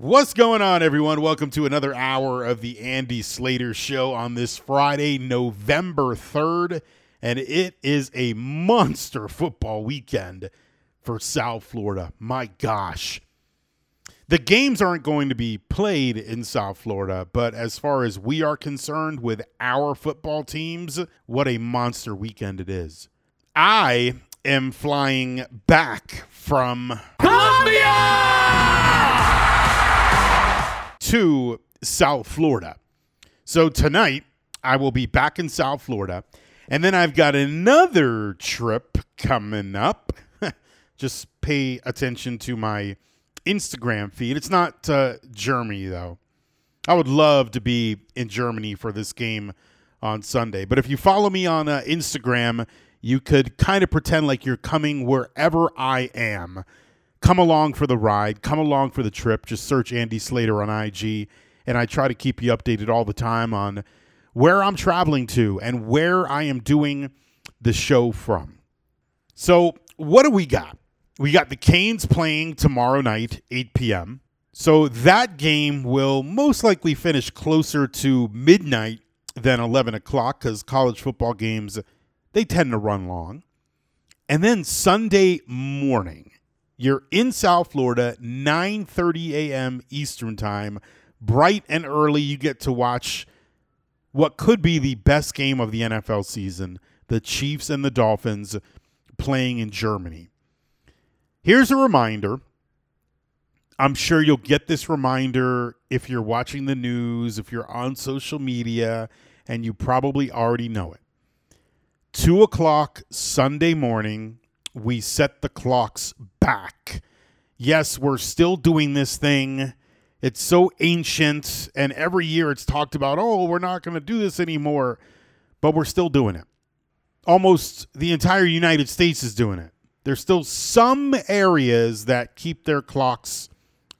What's going on, everyone? Welcome to another hour of the Andy Slater Show on this Friday, November 3rd. And it is a monster football weekend for South Florida. My gosh. The games aren't going to be played in South Florida, but as far as we are concerned with our football teams, what a monster weekend it is. I am flying back from to South Florida. So tonight, I will be back in South Florida. And then I've got another trip coming up. Just pay attention to my Instagram feed. It's not uh, Germany, though. I would love to be in Germany for this game on Sunday. But if you follow me on uh, Instagram, you could kind of pretend like you're coming wherever I am come along for the ride, come along for the trip. Just search Andy Slater on IG, and I try to keep you updated all the time on where I'm traveling to and where I am doing the show from. So, what do we got? We got the Canes playing tomorrow night, 8 p.m. So, that game will most likely finish closer to midnight than 11 o'clock because college football games, they tend to run long. And then Sunday morning, you're in South Florida, 9:30 a.m. Eastern Time, bright and early. You get to watch what could be the best game of the NFL season: the Chiefs and the Dolphins playing in Germany. Here's a reminder. I'm sure you'll get this reminder if you're watching the news, if you're on social media, and you probably already know it. Two o'clock Sunday morning, we set the clocks back. Yes, we're still doing this thing. It's so ancient, and every year it's talked about, oh, we're not going to do this anymore, but we're still doing it. Almost the entire United States is doing it. There's still some areas that keep their clocks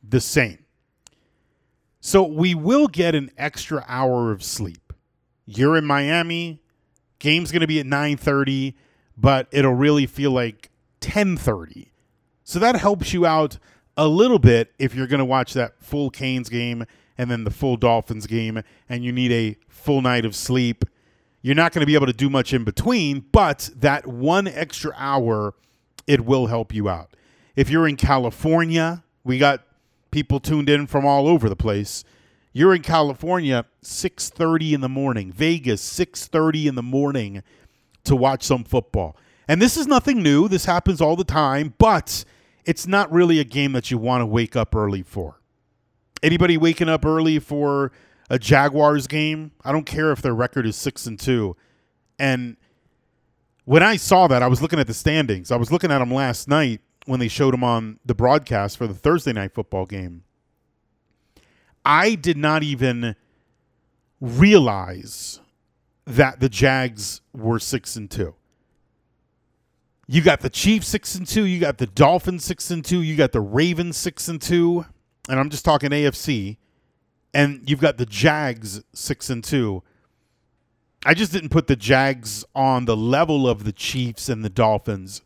the same. So we will get an extra hour of sleep. You're in Miami, game's going to be at 9:30 but it'll really feel like 10:30. So that helps you out a little bit if you're going to watch that full Canes game and then the full Dolphins game and you need a full night of sleep. You're not going to be able to do much in between, but that one extra hour it will help you out. If you're in California, we got people tuned in from all over the place. You're in California 6:30 in the morning, Vegas 6:30 in the morning to watch some football. And this is nothing new. This happens all the time, but it's not really a game that you want to wake up early for. Anybody waking up early for a Jaguars game? I don't care if their record is 6 and 2. And when I saw that, I was looking at the standings. I was looking at them last night when they showed them on the broadcast for the Thursday night football game. I did not even realize that the Jags were six and two. You got the Chiefs six and two. You got the Dolphins six and two. You got the Ravens six and two. And I'm just talking AFC. And you've got the Jags six and two. I just didn't put the Jags on the level of the Chiefs and the Dolphins.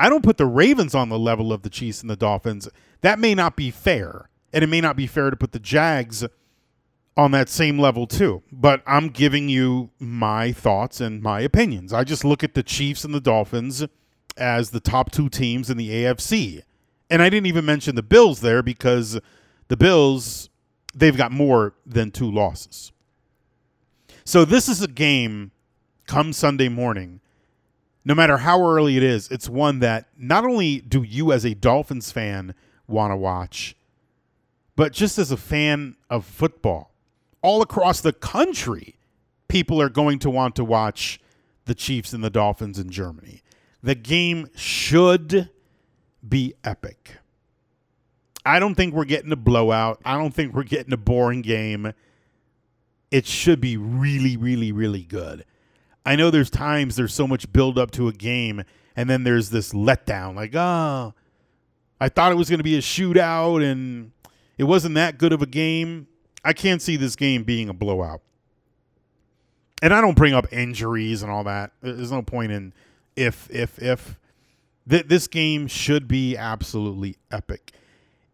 I don't put the Ravens on the level of the Chiefs and the Dolphins. That may not be fair. And it may not be fair to put the Jags on that same level too. But I'm giving you my thoughts and my opinions. I just look at the Chiefs and the Dolphins as the top two teams in the AFC. And I didn't even mention the Bills there because the Bills, they've got more than two losses. So this is a game come Sunday morning. No matter how early it is, it's one that not only do you as a Dolphins fan want to watch, but just as a fan of football all across the country, people are going to want to watch the Chiefs and the Dolphins in Germany. The game should be epic. I don't think we're getting a blowout. I don't think we're getting a boring game. It should be really, really, really good. I know there's times there's so much build up to a game, and then there's this letdown like, oh, I thought it was going to be a shootout, and it wasn't that good of a game. I can't see this game being a blowout. And I don't bring up injuries and all that. There's no point in if if if th- this game should be absolutely epic.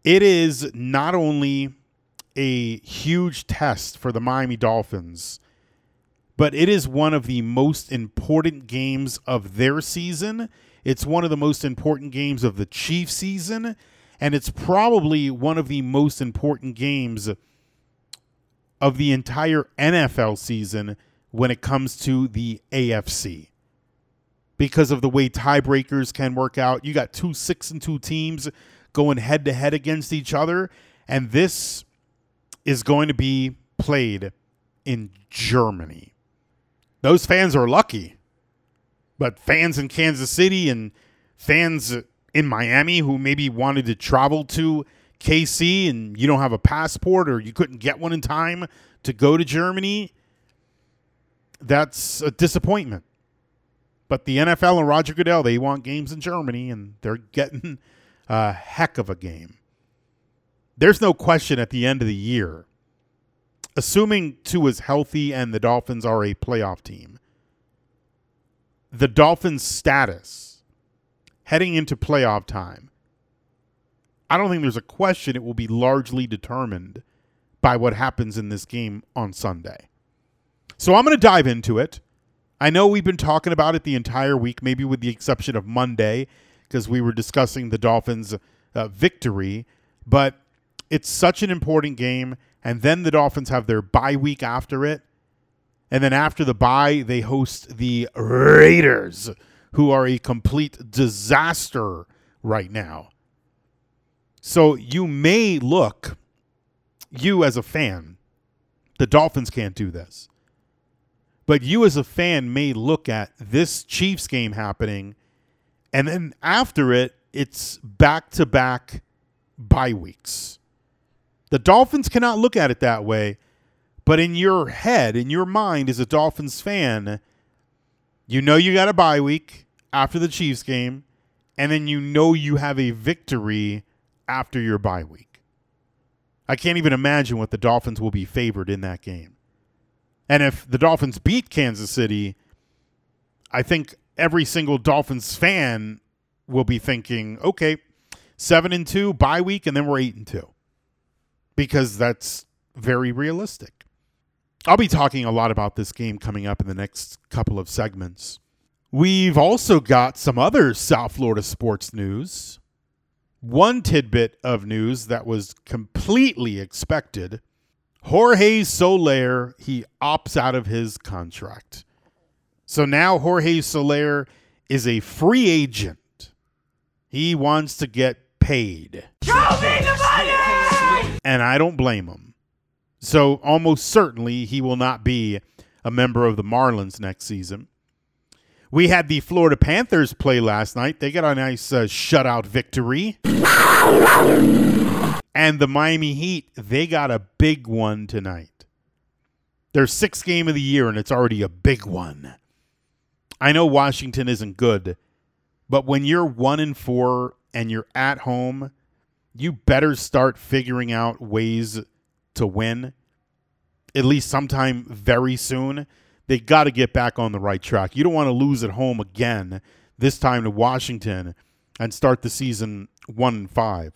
It is not only a huge test for the Miami Dolphins, but it is one of the most important games of their season. It's one of the most important games of the Chiefs season, and it's probably one of the most important games of the entire NFL season when it comes to the AFC. Because of the way tiebreakers can work out, you got two 6 and 2 teams going head to head against each other, and this is going to be played in Germany. Those fans are lucky. But fans in Kansas City and fans in Miami who maybe wanted to travel to KC and you don't have a passport or you couldn't get one in time to go to Germany, that's a disappointment. But the NFL and Roger Goodell, they want games in Germany and they're getting a heck of a game. There's no question at the end of the year, assuming Tua is healthy and the Dolphins are a playoff team, the Dolphins' status heading into playoff time, I don't think there's a question it will be largely determined by what happens in this game on Sunday. So I'm going to dive into it. I know we've been talking about it the entire week, maybe with the exception of Monday, because we were discussing the Dolphins' uh, victory, but it's such an important game. And then the Dolphins have their bye week after it. And then after the bye, they host the Raiders, who are a complete disaster right now. So you may look, you as a fan, the Dolphins can't do this. But you as a fan may look at this Chiefs game happening, and then after it, it's back to back bye weeks. The Dolphins cannot look at it that way, but in your head, in your mind as a Dolphins fan, you know you got a bye week after the Chiefs game, and then you know you have a victory after your bye week. I can't even imagine what the Dolphins will be favored in that game. And if the Dolphins beat Kansas City, I think every single Dolphins fan will be thinking, okay, seven and two, bye week, and then we're eight and two because that's very realistic. I'll be talking a lot about this game coming up in the next couple of segments. We've also got some other South Florida sports news. One tidbit of news that was completely expected Jorge Soler, he opts out of his contract. So now Jorge Soler is a free agent. He wants to get paid. Show me the money! and I don't blame him. So almost certainly he will not be a member of the Marlins next season. We had the Florida Panthers play last night. They got a nice uh, shutout victory. And the Miami Heat, they got a big one tonight. Their sixth game of the year, and it's already a big one. I know Washington isn't good, but when you're one and four and you're at home you better start figuring out ways to win at least sometime very soon. They got to get back on the right track. You don't want to lose at home again, this time to Washington, and start the season one and five.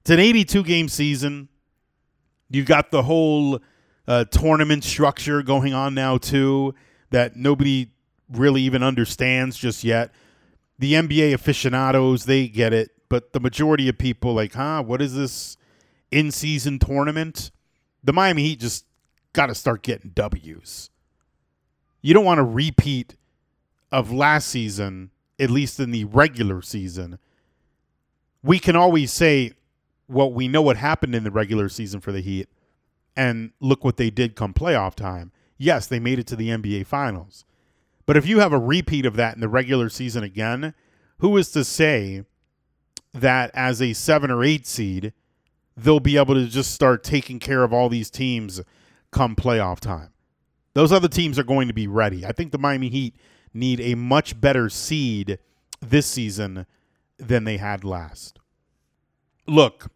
It's an 82 game season. You've got the whole uh, tournament structure going on now, too, that nobody really even understands just yet. The NBA aficionados, they get it but the majority of people like, huh, what is this in season tournament? The Miami Heat just got to start getting W's. You don't want a repeat of last season, at least in the regular season. We can always say, well, we know what happened in the regular season for the Heat, and look what they did come playoff time. Yes, they made it to the NBA Finals. But if you have a repeat of that in the regular season again, who is to say that as a seven or eight seed, they'll be able to just start taking care of all these teams come playoff time. Those other teams are going to be ready. I think the Miami Heat need a much better seed this season than they had last. Look,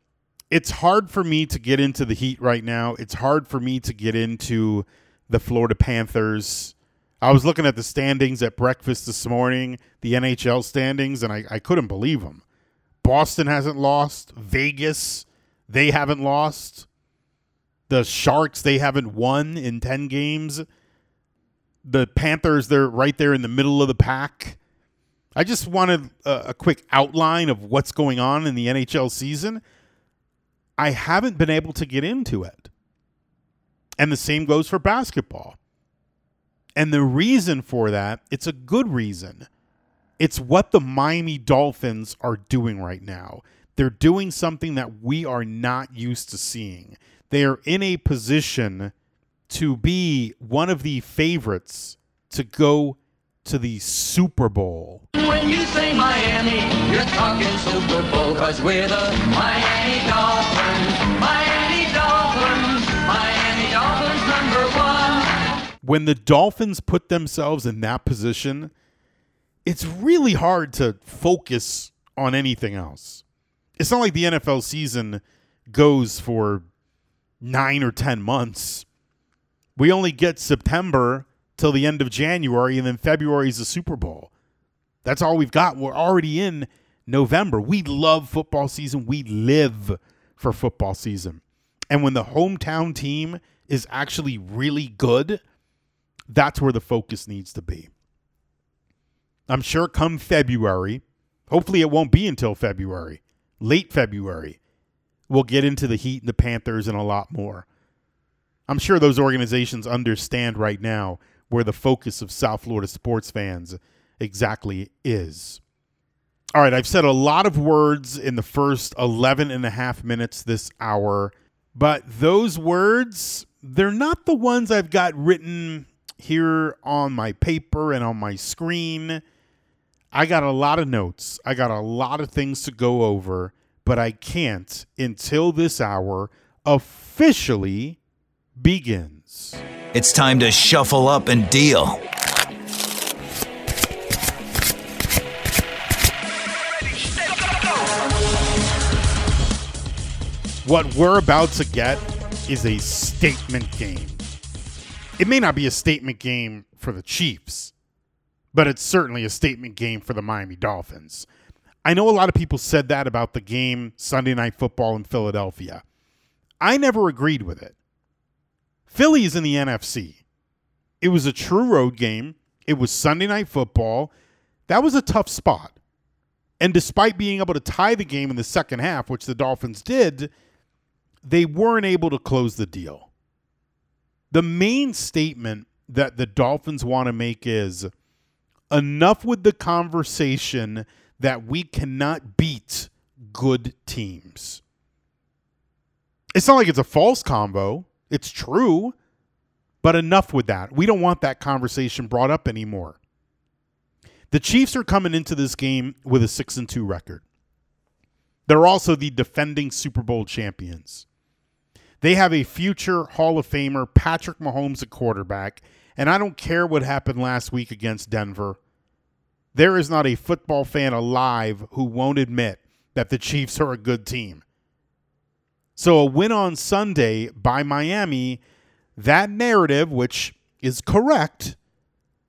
it's hard for me to get into the Heat right now. It's hard for me to get into the Florida Panthers. I was looking at the standings at breakfast this morning, the NHL standings, and I, I couldn't believe them Boston hasn't lost. Vegas, they haven't lost. The Sharks, they haven't won in 10 games. The Panthers, they're right there in the middle of the pack. I just wanted a, a quick outline of what's going on in the NHL season. I haven't been able to get into it. And the same goes for basketball. And the reason for that, it's a good reason. It's what the Miami Dolphins are doing right now. They're doing something that we are not used to seeing. They are in a position to be one of the favorites to go to the Super Bowl. When you say Miami, you're talking Super Bowl, cause we're the Miami Dolphins. Miami Dolphins. Miami Dolphins number one. When the Dolphins put themselves in that position, it's really hard to focus on anything else. It's not like the NFL season goes for nine or 10 months. We only get September till the end of January, and then February is the Super Bowl. That's all we've got. We're already in November. We love football season. We live for football season. And when the hometown team is actually really good, that's where the focus needs to be. I'm sure come February, hopefully it won't be until February, late February, we'll get into the Heat and the Panthers and a lot more. I'm sure those organizations understand right now where the focus of South Florida sports fans exactly is. All right, I've said a lot of words in the first 11 and a half minutes this hour, but those words, they're not the ones I've got written here on my paper and on my screen. I got a lot of notes. I got a lot of things to go over, but I can't until this hour officially begins. It's time to shuffle up and deal. What we're about to get is a statement game. It may not be a statement game for the Chiefs, but it's certainly a statement game for the Miami Dolphins. I know a lot of people said that about the game Sunday Night Football in Philadelphia. I never agreed with it. Philly is in the NFC. It was a true road game. It was Sunday Night Football. That was a tough spot. And despite being able to tie the game in the second half, which the Dolphins did, they weren't able to close the deal. The main statement that the Dolphins want to make is enough with the conversation that we cannot beat good teams. It's not like it's a false combo, it's true, but enough with that. We don't want that conversation brought up anymore. The Chiefs are coming into this game with a 6 and 2 record. They're also the defending Super Bowl champions. They have a future Hall of Famer, Patrick Mahomes, at quarterback, and I don't care what happened last week against Denver. There is not a football fan alive who won't admit that the Chiefs are a good team. So a win on Sunday by Miami, that narrative, which is correct,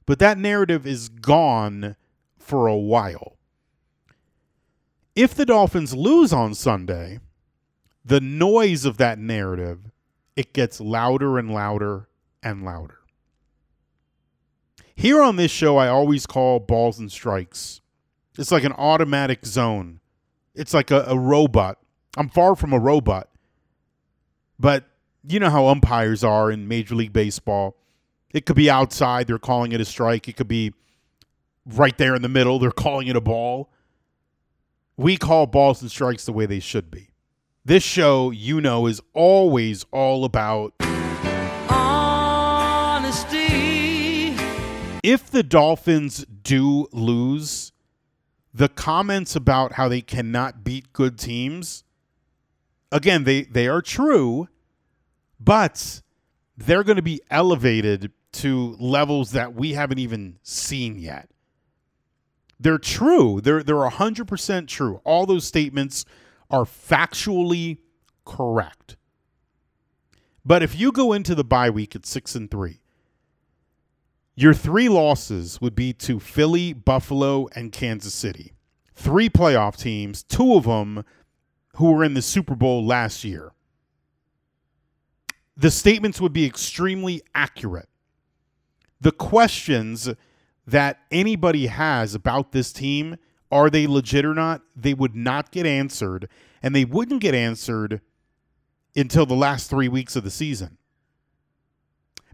but that narrative is gone for a while. If the Dolphins lose on Sunday, the noise of that narrative, it gets louder and louder and louder. Here on this show, I always call balls and strikes. It's like an automatic zone. It's like a, a robot. I'm far from a robot. But you know how umpires are in Major League Baseball. It could be outside, they're calling it a strike. It could be right there in the middle, they're calling it a ball. We call balls and strikes the way they should be. This show, you know, is always all about if the Dolphins do lose, the comments about how they cannot beat good teams, again, they, they are true, but they're going to be elevated to levels that we haven't even seen yet. They're true. They're they're 100% true. All those statements are factually correct. But if you go into the bye week at 6 and 3, your three losses would be to Philly, Buffalo, and Kansas City. three playoff teams, two of them who were in the Super Bowl last year. The statements would be extremely accurate. The questions that anybody has about this team are they legit or not? They would not get answered, and they wouldn't get answered until the last three weeks of the season.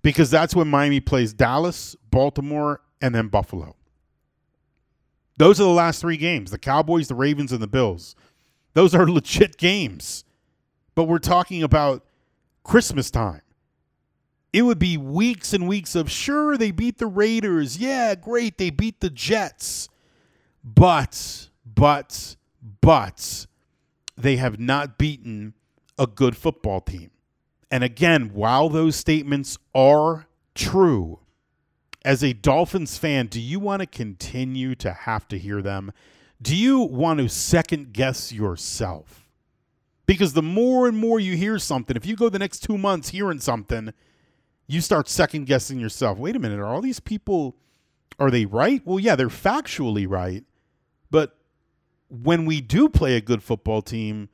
Because that's when Miami plays Dallas, Baltimore, and then Buffalo. Those are the last three games the Cowboys, the Ravens, and the Bills. Those are legit games. But we're talking about Christmas time. It would be weeks and weeks of sure, they beat the Raiders. Yeah, great. They beat the Jets. But, but, but, they have not beaten a good football team. And again, while those statements are true, as a Dolphins fan, do you want to continue to have to hear them? Do you want to second guess yourself? Because the more and more you hear something, if you go the next two months hearing something, you start second guessing yourself. Wait a minute, are all these people are they right? Well, yeah, they're factually right. But when we do play a good football team,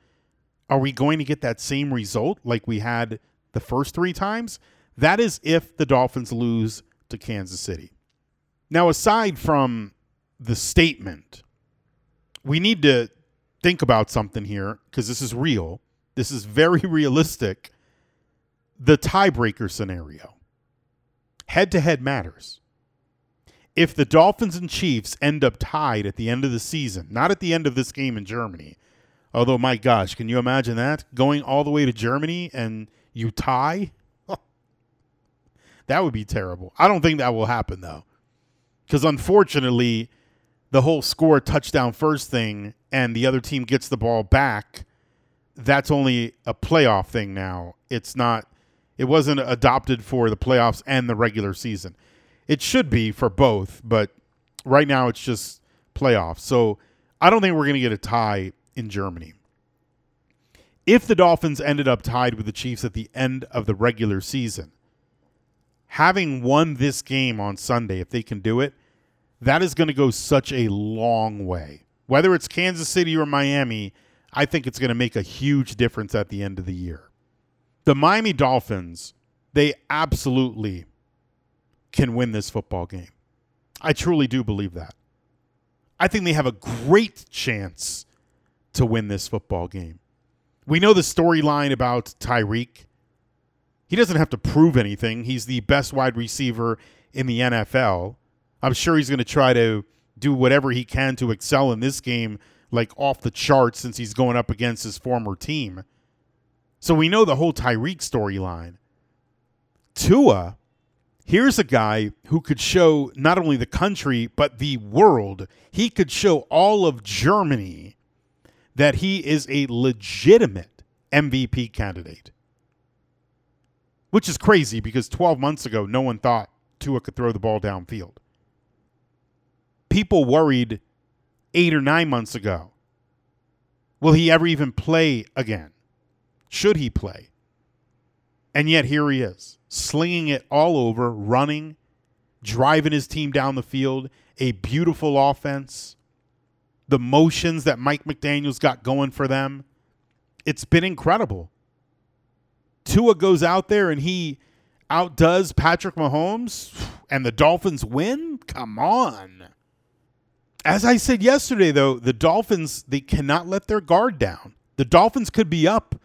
are we going to get that same result like we had the first three times? That is if the Dolphins lose to Kansas City. Now, aside from the statement, we need to think about something here because this is real. This is very realistic. The tiebreaker scenario head to head matters. If the Dolphins and Chiefs end up tied at the end of the season, not at the end of this game in Germany, although, my gosh, can you imagine that? Going all the way to Germany and you tie? that would be terrible. I don't think that will happen, though. Because unfortunately, the whole score touchdown first thing and the other team gets the ball back, that's only a playoff thing now. It's not, it wasn't adopted for the playoffs and the regular season. It should be for both, but right now it's just playoffs. So I don't think we're going to get a tie in Germany. If the Dolphins ended up tied with the Chiefs at the end of the regular season, having won this game on Sunday, if they can do it, that is going to go such a long way. Whether it's Kansas City or Miami, I think it's going to make a huge difference at the end of the year. The Miami Dolphins, they absolutely can win this football game. I truly do believe that. I think they have a great chance to win this football game. We know the storyline about Tyreek. He doesn't have to prove anything. He's the best wide receiver in the NFL. I'm sure he's going to try to do whatever he can to excel in this game, like off the charts, since he's going up against his former team. So we know the whole Tyreek storyline. Tua, here's a guy who could show not only the country, but the world. He could show all of Germany that he is a legitimate MVP candidate. Which is crazy because 12 months ago, no one thought Tua could throw the ball downfield. People worried eight or nine months ago will he ever even play again? Should he play? And yet here he is, slinging it all over, running, driving his team down the field, a beautiful offense the motions that Mike McDaniel's got going for them. It's been incredible. Tua goes out there and he outdoes Patrick Mahomes and the Dolphins win? Come on. As I said yesterday though, the Dolphins they cannot let their guard down. The Dolphins could be up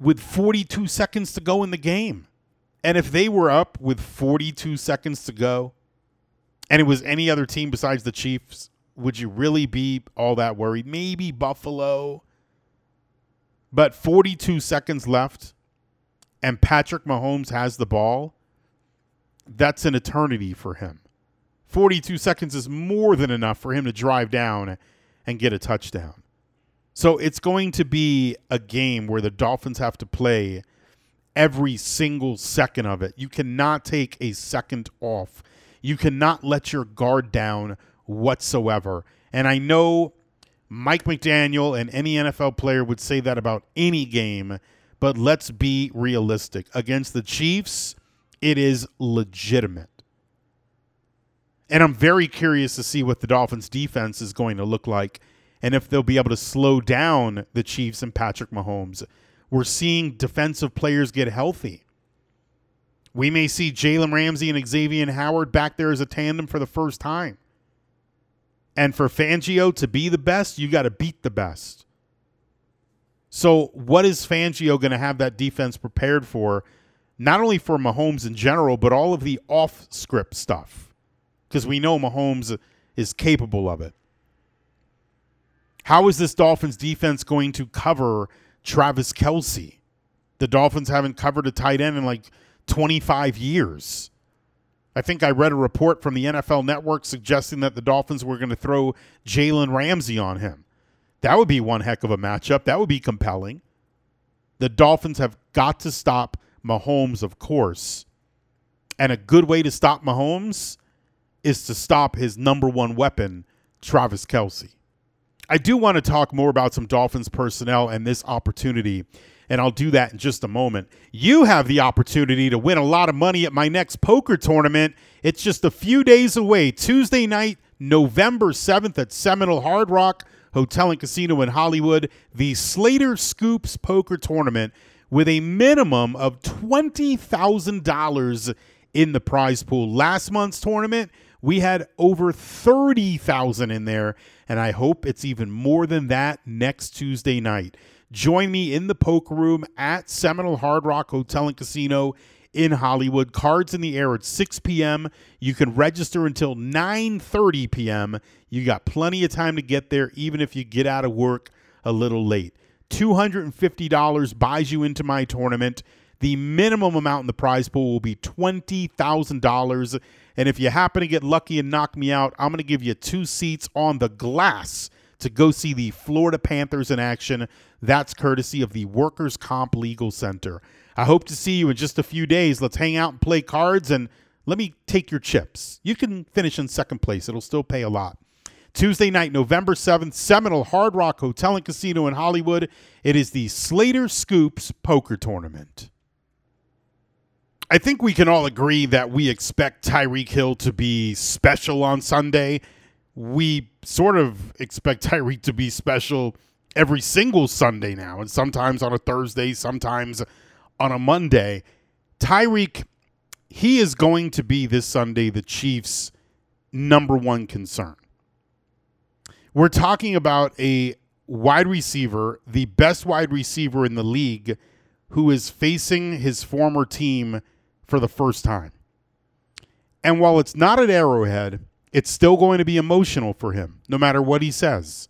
with 42 seconds to go in the game. And if they were up with 42 seconds to go and it was any other team besides the Chiefs, would you really be all that worried? Maybe Buffalo. But 42 seconds left and Patrick Mahomes has the ball. That's an eternity for him. 42 seconds is more than enough for him to drive down and get a touchdown. So it's going to be a game where the Dolphins have to play every single second of it. You cannot take a second off. You cannot let your guard down whatsoever. And I know Mike McDaniel and any NFL player would say that about any game, but let's be realistic. Against the Chiefs, it is legitimate. And I'm very curious to see what the Dolphins defense is going to look like and if they'll be able to slow down the Chiefs and Patrick Mahomes. We're seeing defensive players get healthy. We may see Jalen Ramsey and Xavier Howard back there as a tandem for the first time. And for Fangio to be the best, you got to beat the best. So, what is Fangio going to have that defense prepared for? Not only for Mahomes in general, but all of the off script stuff. Because we know Mahomes is capable of it. How is this Dolphins defense going to cover Travis Kelce? The Dolphins haven't covered a tight end in like 25 years. I think I read a report from the NFL Network suggesting that the Dolphins were going to throw Jalen Ramsey on him. That would be one heck of a matchup. That would be compelling. The Dolphins have got to stop Mahomes, of course. And a good way to stop Mahomes is to stop his number one weapon, Travis Kelce. I do want to talk more about some Dolphins personnel and this opportunity and I'll do that in just a moment. You have the opportunity to win a lot of money at my next poker tournament. It's just a few days away, Tuesday night, November 7th at Seminole Hard Rock Hotel and Casino in Hollywood, the Slater Scoops Poker Tournament with a minimum of $20,000 in the prize pool. Last month's tournament, we had over 30,000 in there, and I hope it's even more than that next Tuesday night. Join me in the poker room at Seminole Hard Rock Hotel and Casino in Hollywood. Cards in the air at 6 p.m. You can register until 9:30 p.m. You got plenty of time to get there even if you get out of work a little late. $250 buys you into my tournament. The minimum amount in the prize pool will be $20,000. And if you happen to get lucky and knock me out, I'm going to give you two seats on the glass to go see the Florida Panthers in action. That's courtesy of the Workers' Comp Legal Center. I hope to see you in just a few days. Let's hang out and play cards and let me take your chips. You can finish in second place, it'll still pay a lot. Tuesday night, November 7th, Seminole Hard Rock Hotel and Casino in Hollywood. It is the Slater Scoops Poker Tournament. I think we can all agree that we expect Tyreek Hill to be special on Sunday. We sort of expect Tyreek to be special every single Sunday now, and sometimes on a Thursday, sometimes on a Monday. Tyreek, he is going to be this Sunday the Chiefs' number one concern. We're talking about a wide receiver, the best wide receiver in the league, who is facing his former team for the first time. And while it's not at Arrowhead, it's still going to be emotional for him, no matter what he says.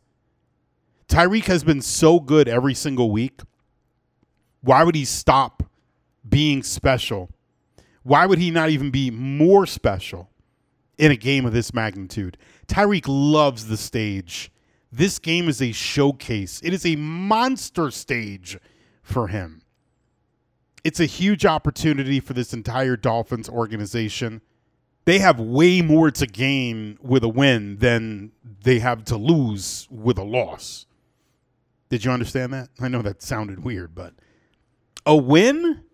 Tyreek has been so good every single week. Why would he stop being special? Why would he not even be more special in a game of this magnitude? Tyreek loves the stage. This game is a showcase, it is a monster stage for him. It's a huge opportunity for this entire Dolphins organization. They have way more to gain with a win than they have to lose with a loss. Did you understand that? I know that sounded weird, but a win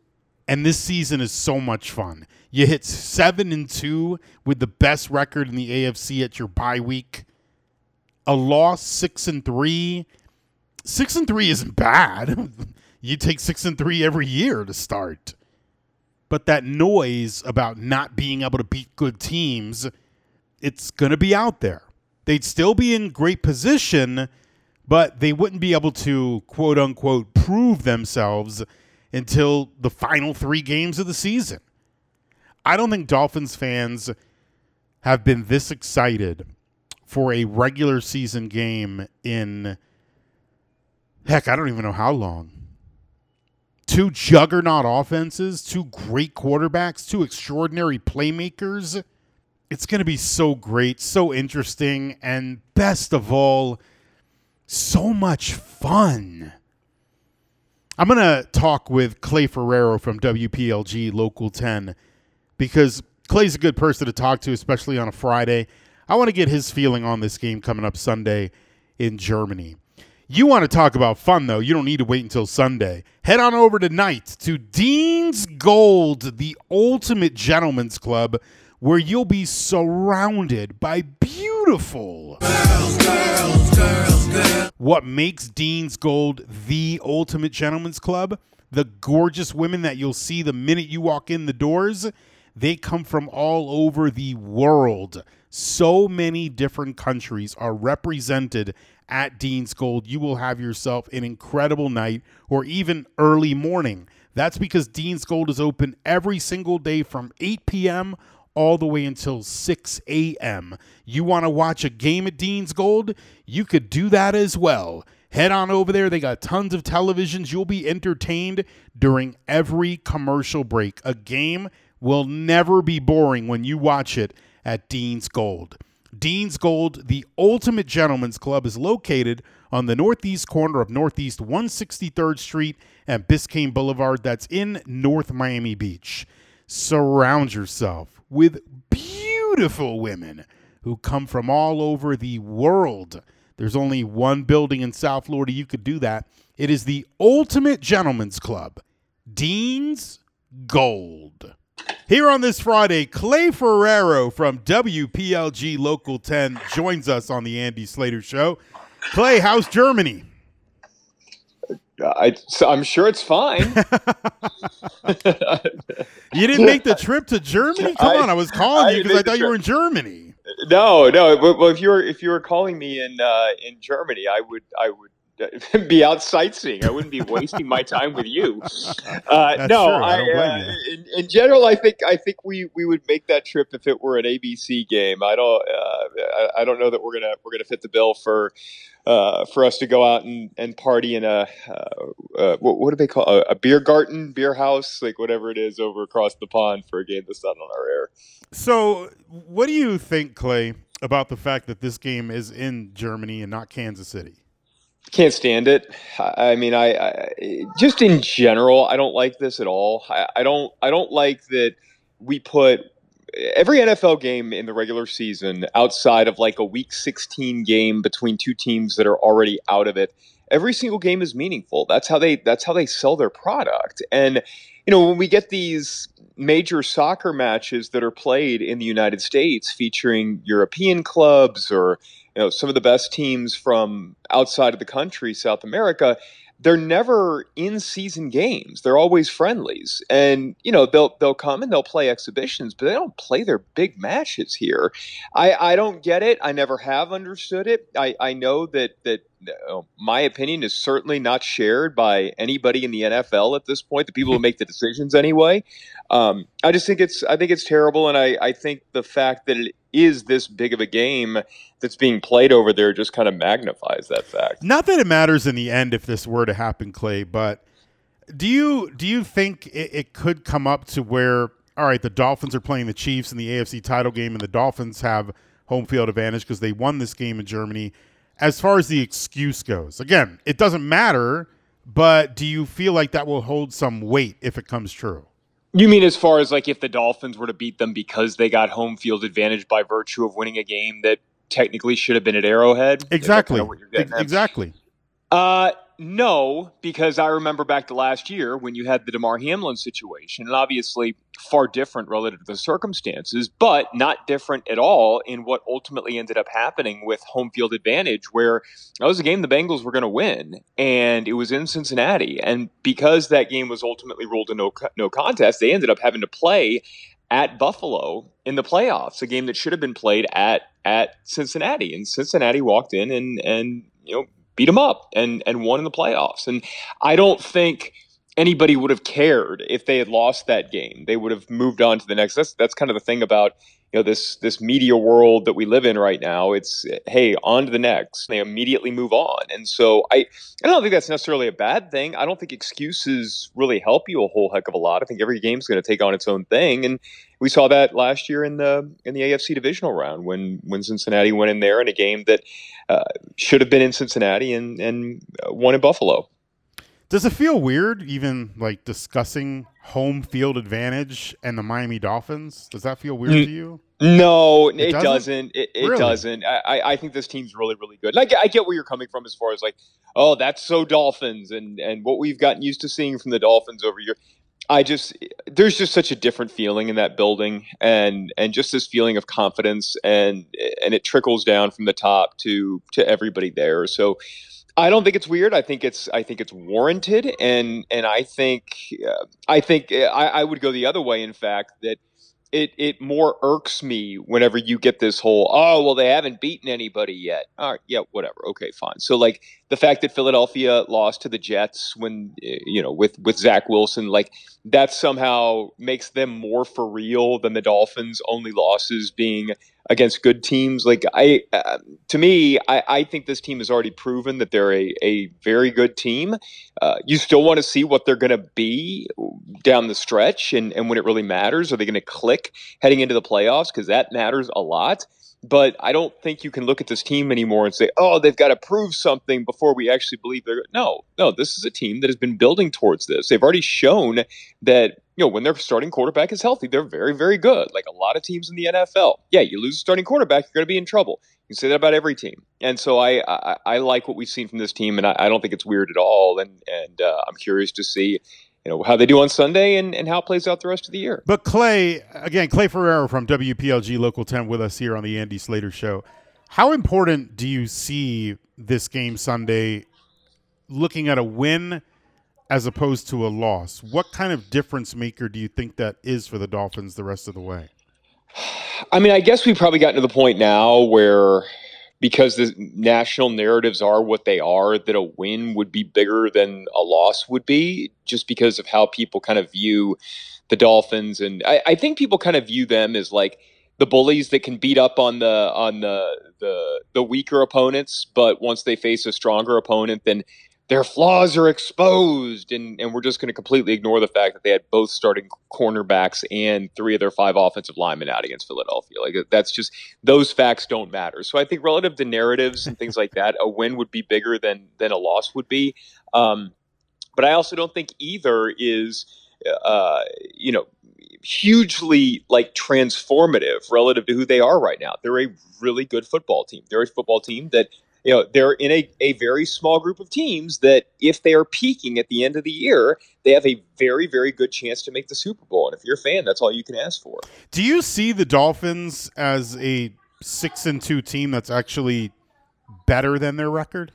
and this season is so much fun. You hit 7 and 2 with the best record in the AFC at your bye week. A loss 6 and 3. 6 and 3 isn't bad. you take 6 and 3 every year to start. But that noise about not being able to beat good teams, it's going to be out there. They'd still be in great position but they wouldn't be able to quote unquote prove themselves until the final three games of the season. I don't think Dolphins fans have been this excited for a regular season game in heck, I don't even know how long. Two juggernaut offenses, two great quarterbacks, two extraordinary playmakers. It's going to be so great, so interesting, and best of all, so much fun. I'm going to talk with Clay Ferraro from WPLG Local 10 because Clay's a good person to talk to, especially on a Friday. I want to get his feeling on this game coming up Sunday in Germany. You want to talk about fun, though. You don't need to wait until Sunday. Head on over tonight to Dean's Gold, the ultimate gentleman's club, where you'll be surrounded by beautiful girls, girls, girls girls. What makes Dean's Gold the ultimate gentleman's club? The gorgeous women that you'll see the minute you walk in the doors, they come from all over the world. So many different countries are represented at Dean's Gold. You will have yourself an incredible night or even early morning. That's because Dean's Gold is open every single day from 8 p.m. all the way until 6 a.m. You want to watch a game at Dean's Gold? You could do that as well. Head on over there. They got tons of televisions. You'll be entertained during every commercial break. A game will never be boring when you watch it at Dean's Gold. Dean's Gold, the ultimate gentleman's club, is located on the northeast corner of Northeast 163rd Street and Biscayne Boulevard. That's in North Miami Beach. Surround yourself with beautiful women who come from all over the world. There's only one building in South Florida you could do that. It is the ultimate gentleman's club, Dean's Gold. Here on this Friday, Clay Ferraro from WPLG Local 10 joins us on the Andy Slater Show. Clay, how's Germany? I, I'm sure it's fine. You didn't make the trip to Germany? Come I- on, I was calling I you because I thought you were in. Germany. no, no. But, well, if you were if you were calling me in uh, in Germany, I would I would be out sightseeing. I wouldn't be wasting my time with you. Uh, no. I I, uh, in, in general, I think I think we, we would make that trip if it were an ABC game. I don't uh, I, I don't know that we're gonna we're gonna fit the bill for uh, for us to go out and, and party in a uh, uh, what, what do they call a, a beer garden, beer house, like whatever it is over across the pond for a game that's not on our air. So, what do you think, Clay, about the fact that this game is in Germany and not Kansas City? Can't stand it. I mean, I, I just in general, I don't like this at all. I, I don't. I don't like that we put every NFL game in the regular season outside of like a Week 16 game between two teams that are already out of it. Every single game is meaningful. That's how they. That's how they sell their product. And you know, when we get these major soccer matches that are played in the United States featuring European clubs or you know some of the best teams from outside of the country, South America, they're never in season games. They're always friendlies. And you know, they'll they'll come and they'll play exhibitions, but they don't play their big matches here. I, I don't get it. I never have understood it. I, I know that that uh, my opinion is certainly not shared by anybody in the NFL at this point, the people who make the decisions anyway. Um, I just think it's I think it's terrible, and I, I think the fact that it is this big of a game that's being played over there just kind of magnifies that fact. Not that it matters in the end if this were to happen, Clay, but do you do you think it, it could come up to where all right, the Dolphins are playing the Chiefs in the AFC title game, and the Dolphins have home field advantage because they won this game in Germany. As far as the excuse goes, again, it doesn't matter. But do you feel like that will hold some weight if it comes true? You mean as far as like if the Dolphins were to beat them because they got home field advantage by virtue of winning a game that technically should have been at Arrowhead? Exactly. kinda what you're getting Ex- at? Exactly. Uh, no, because I remember back to last year when you had the Damar Hamlin situation, and obviously far different relative to the circumstances, but not different at all in what ultimately ended up happening with home field advantage, where that was a game the Bengals were going to win, and it was in Cincinnati, and because that game was ultimately ruled a no no contest, they ended up having to play at Buffalo in the playoffs, a game that should have been played at at Cincinnati, and Cincinnati walked in and and you know beat them up and and won in the playoffs. And I don't think anybody would have cared if they had lost that game. They would have moved on to the next. That's that's kind of the thing about you know this this media world that we live in right now. It's hey on to the next. They immediately move on, and so I I don't think that's necessarily a bad thing. I don't think excuses really help you a whole heck of a lot. I think every game's going to take on its own thing, and we saw that last year in the in the AFC divisional round when when Cincinnati went in there in a game that uh, should have been in Cincinnati and and uh, won in Buffalo. Does it feel weird even like discussing home field advantage and the Miami Dolphins? Does that feel weird Mm. to you? No, it, doesn't? doesn't. It, it Really? doesn't. I, I- think this team's really, really good. And I get, I get where you're coming from as far as like, oh, that's so Dolphins and and what we've gotten used to seeing from the Dolphins over here. I just there's just such a different feeling in that building, and and just this feeling of confidence, and and it trickles down from the top to to everybody there. So. I don't think it's weird. I think it's I think it's warranted, and and I think uh, I think uh, I, I would go the other way. In fact, that it it more irks me whenever you get this whole oh well they haven't beaten anybody yet. All right, yeah, whatever. Okay, fine. So like the fact that Philadelphia lost to the Jets when eh, you know with with Zach Wilson, like that somehow makes them more for real than the Dolphins' only losses being against good teams. Like I, uh, to me, I, I think this team has already proven that they're a, a very good team. Uh, you still want to see what they're going to be down the stretch, and and when it really matters, are they going to click heading into the playoffs? Because that matters a lot. But I don't think you can look at this team anymore and say, "Oh, they've got to prove something before we actually believe they're." No, no. This is a team that has been building towards this. They've already shown that know when their starting quarterback is healthy, they're very, very good. Like a lot of teams in the NFL. Yeah, you lose a starting quarterback, you're going to be in trouble. You can say that about every team. And so I, I, I like what we've seen from this team, and I, I don't think it's weird at all. And and uh, I'm curious to see you know how they do on Sunday and, and how it plays out the rest of the year. But Clay, again, Clay Ferraro from WPLG Local 10 with us here on the Andy Slater Show. How important do you see this game Sunday looking at a win as opposed to a loss? What kind of difference maker do you think that is for the Dolphins the rest of the way? I mean, I guess we've probably gotten to the point now where because the national narratives are what they are, that a win would be bigger than a loss would be, just because of how people kind of view the Dolphins. And I, I think people kind of view them as like the bullies that can beat up on the on the the the weaker opponents, but once they face a stronger opponent, then their flaws are exposed, and, and we're just going to completely ignore the fact that they had both starting cornerbacks and three of their five offensive linemen out against Philadelphia. Like that's just those facts don't matter. So I think relative to narratives and things like that, a win would be bigger than than a loss would be. Um, but I also don't think either is, uh, you know, hugely like transformative relative to who they are right now. They're a really good football team. They're a football team that you know they're in a, a very small group of teams that if they are peaking at the end of the year they have a very very good chance to make the super bowl and if you're a fan that's all you can ask for Do you see the Dolphins as a six and two team that's actually better than their record?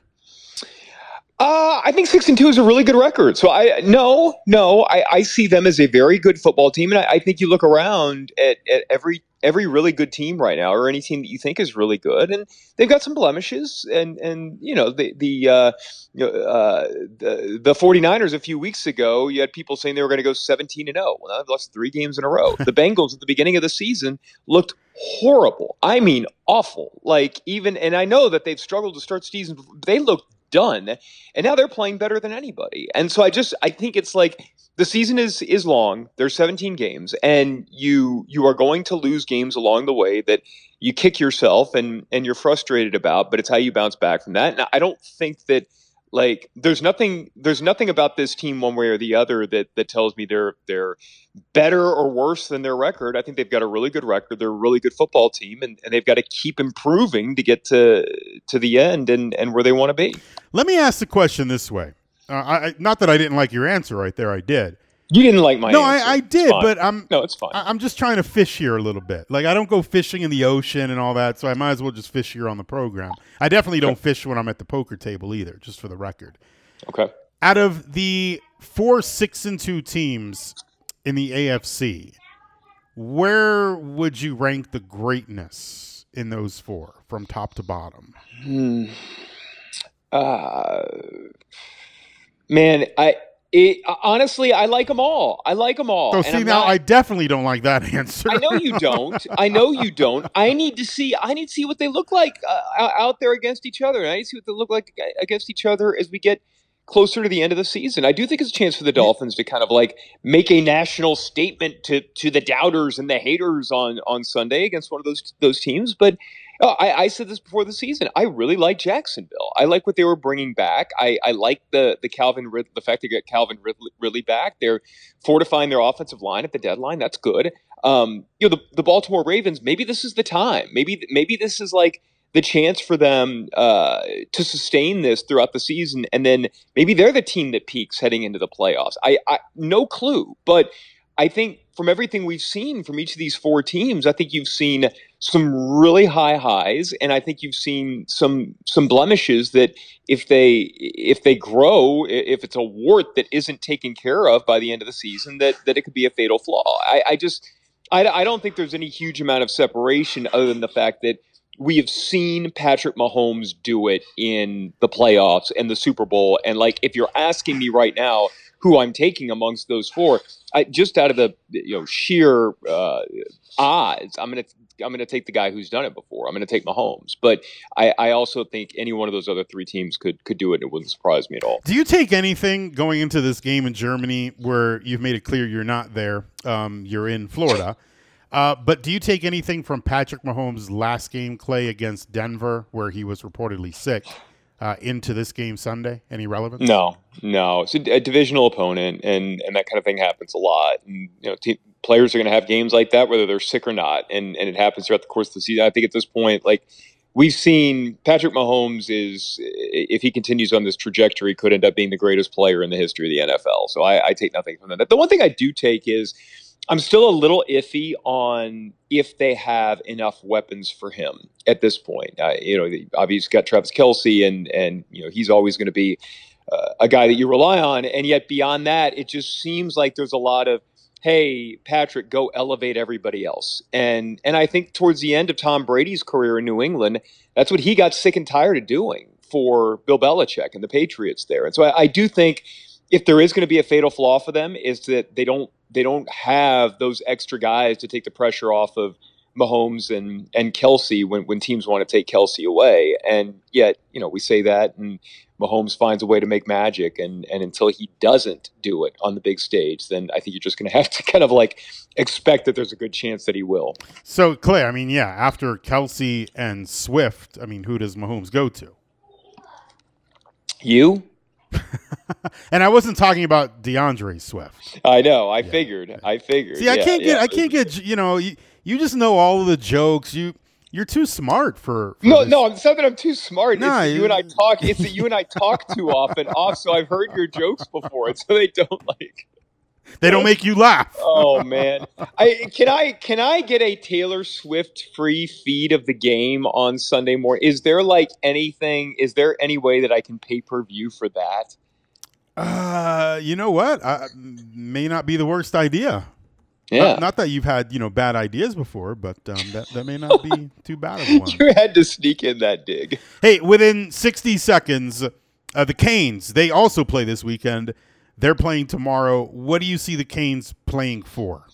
uh, I think six and two is a really good record. So I no, no, I, I see them as a very good football team, and I, I think you look around at, at every every really good team right now, or any team that you think is really good, and they've got some blemishes, and and you know the the uh, uh, the the 49ers a few weeks ago, you had people saying they were going to go 17 and 0. Well, they've lost three games in a row. the Bengals at the beginning of the season looked horrible. I mean, awful. Like even, and I know that they've struggled to start season. They looked done and now they're playing better than anybody. And so i just i think it's like the season is is long. There's 17 games and you you are going to lose games along the way that you kick yourself and and you're frustrated about but it's how you bounce back from that. And i don't think that like there's nothing there's nothing about this team one way or the other that that tells me they're they're better or worse than their record. I think they've got a really good record. They're a really good football team and, and they've got to keep improving to get to to the end and and where they want to be. Let me ask the question this way. Uh, I, not that I didn't like your answer right there. I did. You didn't like my no. I, I did, but I'm no, it's fine. I- I'm just trying to fish here a little bit. Like I don't go fishing in the ocean and all that, so I might as well just fish here on the program. I definitely don't fish when I'm at the poker table either, just for the record. okay. Out of the four six and two teams in the AFC, where would you rank the greatness in those four from top to bottom? Hmm. Uh, man, I it, honestly I like them all. I like them all. So see now, not- I definitely don't like that answer. I know you don't. I know you don't. I need to see. I need to see what they look like uh, out- out there against each other. And I need to see what they look like against each other as we get closer to the end of the season. I do think it's a chance for the Dolphins to kind of like make a national statement to to the doubters and the haters on on Sunday against one of those those teams. But uh, I, I said this before the season. I really like Jacksonville. I like what they were bringing back. I, I like the the Calvin Rid- the fact they got Calvin Ridley, Ridley back. They're fortifying their offensive line at the deadline. That's good um, you know, the, the Baltimore Ravens, maybe this is the time. Maybe maybe this is like the chance for them uh, to sustain this throughout the season, and then maybe they're the team that peaks heading into the playoffs. I, I no clue, but I think from everything we've seen from each of these four teams, I think you've seen some really high highs, and I think you've seen some some blemishes that if they if they grow, if it's a wart that isn't taken care of by the end of the season, that that it could be a fatal flaw. I, I just I, I don't think there's any huge amount of separation other than the fact that we have seen Patrick Mahomes do it in the playoffs and the Super Bowl. And like, if you're asking me right now who I'm taking amongst those four, I, just out of the you know sheer uh, odds, I'm gonna I'm gonna take the guy who's done it before. I'm gonna take Mahomes. But I, I also think any one of those other three teams could could do it. It wouldn't surprise me at all. Do you take anything going into this game in Germany where you've made it clear you're not there? Um, you're in Florida. Uh, but do you take anything from Patrick Mahomes' last game, Clay, against Denver, where he was reportedly sick, uh, into this game Sunday? Any relevance? No, no. It's a, a divisional opponent, and and that kind of thing happens a lot. And you know, players are going to have games like that, whether they're sick or not, and and it happens throughout the course of the season. I think at this point, like we've seen, Patrick Mahomes is, if he continues on this trajectory, could end up being the greatest player in the history of the NFL. So I, I take nothing from that. The one thing I do take is. I'm still a little iffy on if they have enough weapons for him at this point. Uh, you know, obviously got Travis Kelce, and and you know he's always going to be uh, a guy that you rely on. And yet beyond that, it just seems like there's a lot of, hey, Patrick, go elevate everybody else. And and I think towards the end of Tom Brady's career in New England, that's what he got sick and tired of doing for Bill Belichick and the Patriots there. And so I, I do think if there is going to be a fatal flaw for them, is that they don't they don't have those extra guys to take the pressure off of Mahomes and and Kelce when when teams want to take Kelce away. And yet, you know, we say that and Mahomes finds a way to make magic and and until he doesn't do it on the big stage, then I think you're just going to have to kind of like expect that there's a good chance that he will. So, Clay, I mean, yeah, after Kelce and Swift, I mean, who does Mahomes go to? You? And I wasn't talking about D'Andre Swift. I know. I figured. I figured. See, I Yeah, can't get, yeah. I can't get, you know, you, you just know all of the jokes. You, you're too smart for. for No, this. no, it's not that I'm too smart. No, it's that you and I talk. It's that you and I talk too often off. So I've heard your jokes before, and so they don't like. They don't make you laugh. Oh man, I can I can I get a Taylor Swift free feed of the game on Sunday morning? Is there like anything? Is there any way that I can pay per view for that? Uh, you know what? I, may not be the worst idea. Yeah, Not, not that you've had you know bad ideas before, but um, that that may not be too bad of one. you had to sneak in that dig. Hey, within 60 seconds, uh, the Canes, they also play this weekend. They're playing tomorrow. What do you see the Canes playing for?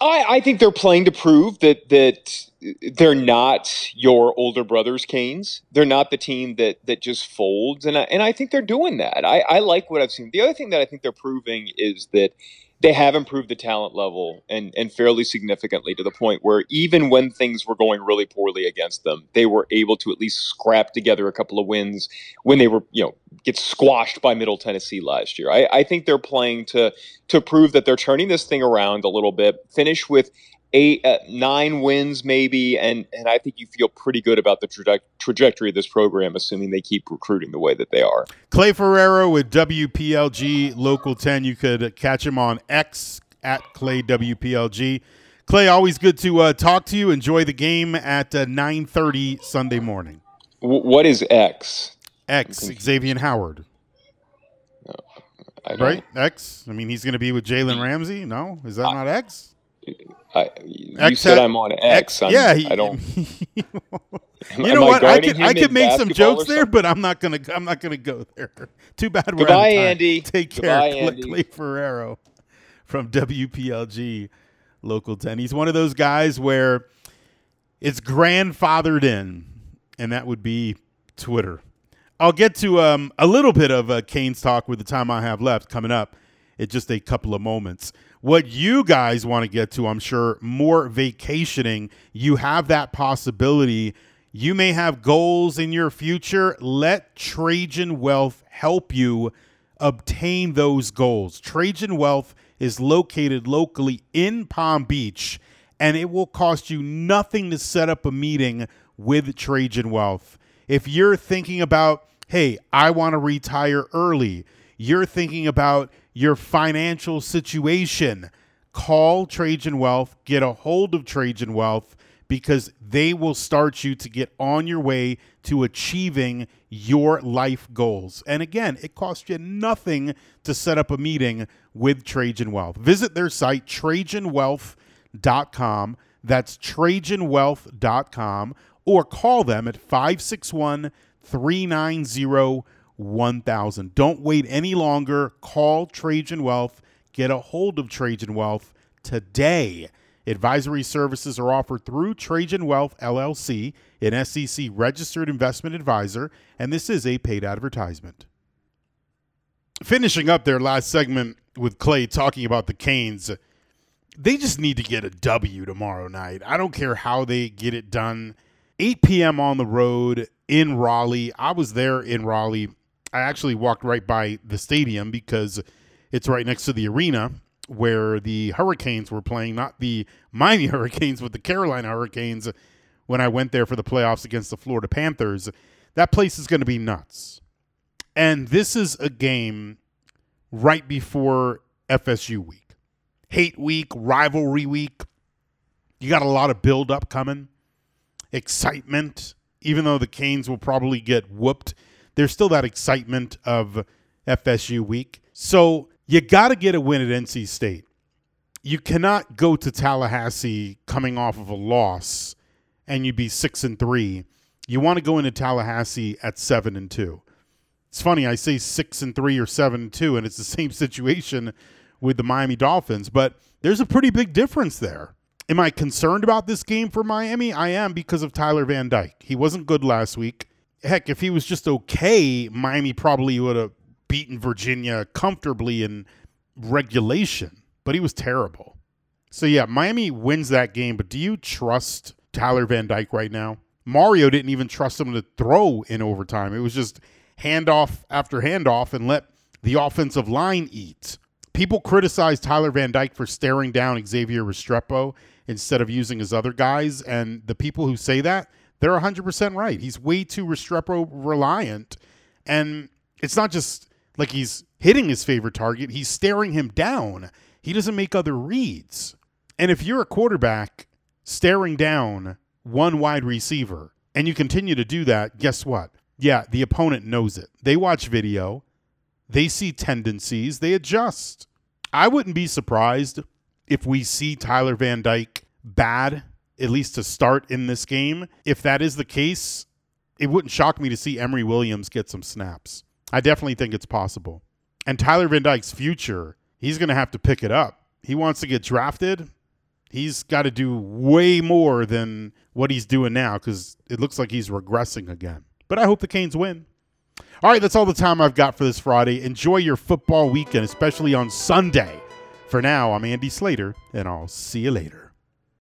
I, I think they're playing to prove that that they're not your older brother's Canes. They're not the team that that just folds, and I, and I think they're doing that. I, I like what I've seen. The other thing that I think they're proving is that they have improved the talent level and and fairly significantly to the point where even when things were going really poorly against them, they were able to at least scrap together a couple of wins when they were you know get squashed by Middle Tennessee last year. I, I think they're playing to to prove that they're turning this thing around a little bit. Finish with eight, uh, nine wins maybe, and and I think you feel pretty good about the traje- trajectory of this program, assuming they keep recruiting the way that they are. Clay Ferraro with WPLG Local 10. You could catch him on X at Clay WPLG. Clay, always good to uh, talk to you. Enjoy the game at uh, 9.30 Sunday morning. W- what is X? X, Xavier Howard, I don't, right? X? I mean, he's going to be with Jalen Ramsey? No? Is that not X? I, you X said I'm on X. I'm, yeah, he, I don't. you know I what? I could I could make some jokes there, but I'm not gonna I'm not gonna go there. Too bad we're Goodbye, out of time. Andy. Take care, Goodbye, Andy. Clay Ferraro from WPLG Local 10. He's one of those guys where it's grandfathered in, and that would be Twitter. I'll get to um, a little bit of uh, Canes talk with the time I have left coming up in just a couple of moments. What you guys want to get to, I'm sure, more vacationing. You have that possibility. You may have goals in your future. Let Trajan Wealth help you obtain those goals. Trajan Wealth is located locally in Palm Beach, and it will cost you nothing to set up a meeting with Trajan Wealth. If you're thinking about, hey, I want to retire early, you're thinking about your financial situation, call Trajan Wealth, get a hold of Trajan Wealth because they will start you to get on your way to achieving your life goals. And again, it costs you nothing to set up a meeting with Trajan Wealth. Visit their site, TrajanWealth.com. That's TrajanWealth.com or call them at 561 390 1000. Don't wait any longer. Call Trajan Wealth. Get a hold of Trajan Wealth today. Advisory services are offered through Trajan Wealth LLC, an SEC registered investment advisor, and this is a paid advertisement. Finishing up their last segment with Clay talking about the Canes, they just need to get a W tomorrow night. I don't care how they get it done. 8 p.m. on the road in Raleigh. I was there in Raleigh. I actually walked right by the stadium because it's right next to the arena where the Hurricanes were playing, not the Miami Hurricanes, but the Carolina Hurricanes when I went there for the playoffs against the Florida Panthers. That place is going to be nuts. And this is a game right before FSU week. Hate week, rivalry week. You got a lot of build up coming, excitement, even though the Canes will probably get whooped. There's still that excitement of FSU week. So you got to get a win at NC State. You cannot go to Tallahassee coming off of a loss and you'd be six and three. You want to go into Tallahassee at seven and two. It's funny, I say six and three or seven and two, and it's the same situation with the Miami Dolphins, but there's a pretty big difference there. Am I concerned about this game for Miami? I am because of Tyler Van Dyke. He wasn't good last week. Heck, if he was just okay, Miami probably would have beaten Virginia comfortably in regulation, but he was terrible. So yeah, Miami wins that game, but do you trust Tyler Van Dyke right now? Mario didn't even trust him to throw in overtime. It was just handoff after handoff and let the offensive line eat. People criticize Tyler Van Dyke for staring down Xavier Restrepo instead of using his other guys, and the people who say that, they're 100% right. He's way too Restrepo reliant, and it's not just like he's hitting his favorite target, he's staring him down. He doesn't make other reads. And if you're a quarterback staring down one wide receiver and you continue to do that, guess what? Yeah, the opponent knows it. They watch video, they see tendencies, they adjust. I wouldn't be surprised if we see Tyler Van Dyke bad, at least to start in this game. If that is the case, it wouldn't shock me to see Emory Williams get some snaps. I definitely think it's possible. And Tyler Van Dyke's future, he's going to have to pick it up. He wants to get drafted. He's got to do way more than what he's doing now because it looks like he's regressing again. But I hope the Canes win. All right, that's all the time I've got for this Friday. Enjoy your football weekend, especially on Sunday. For now, I'm Andy Slater, and I'll see you later.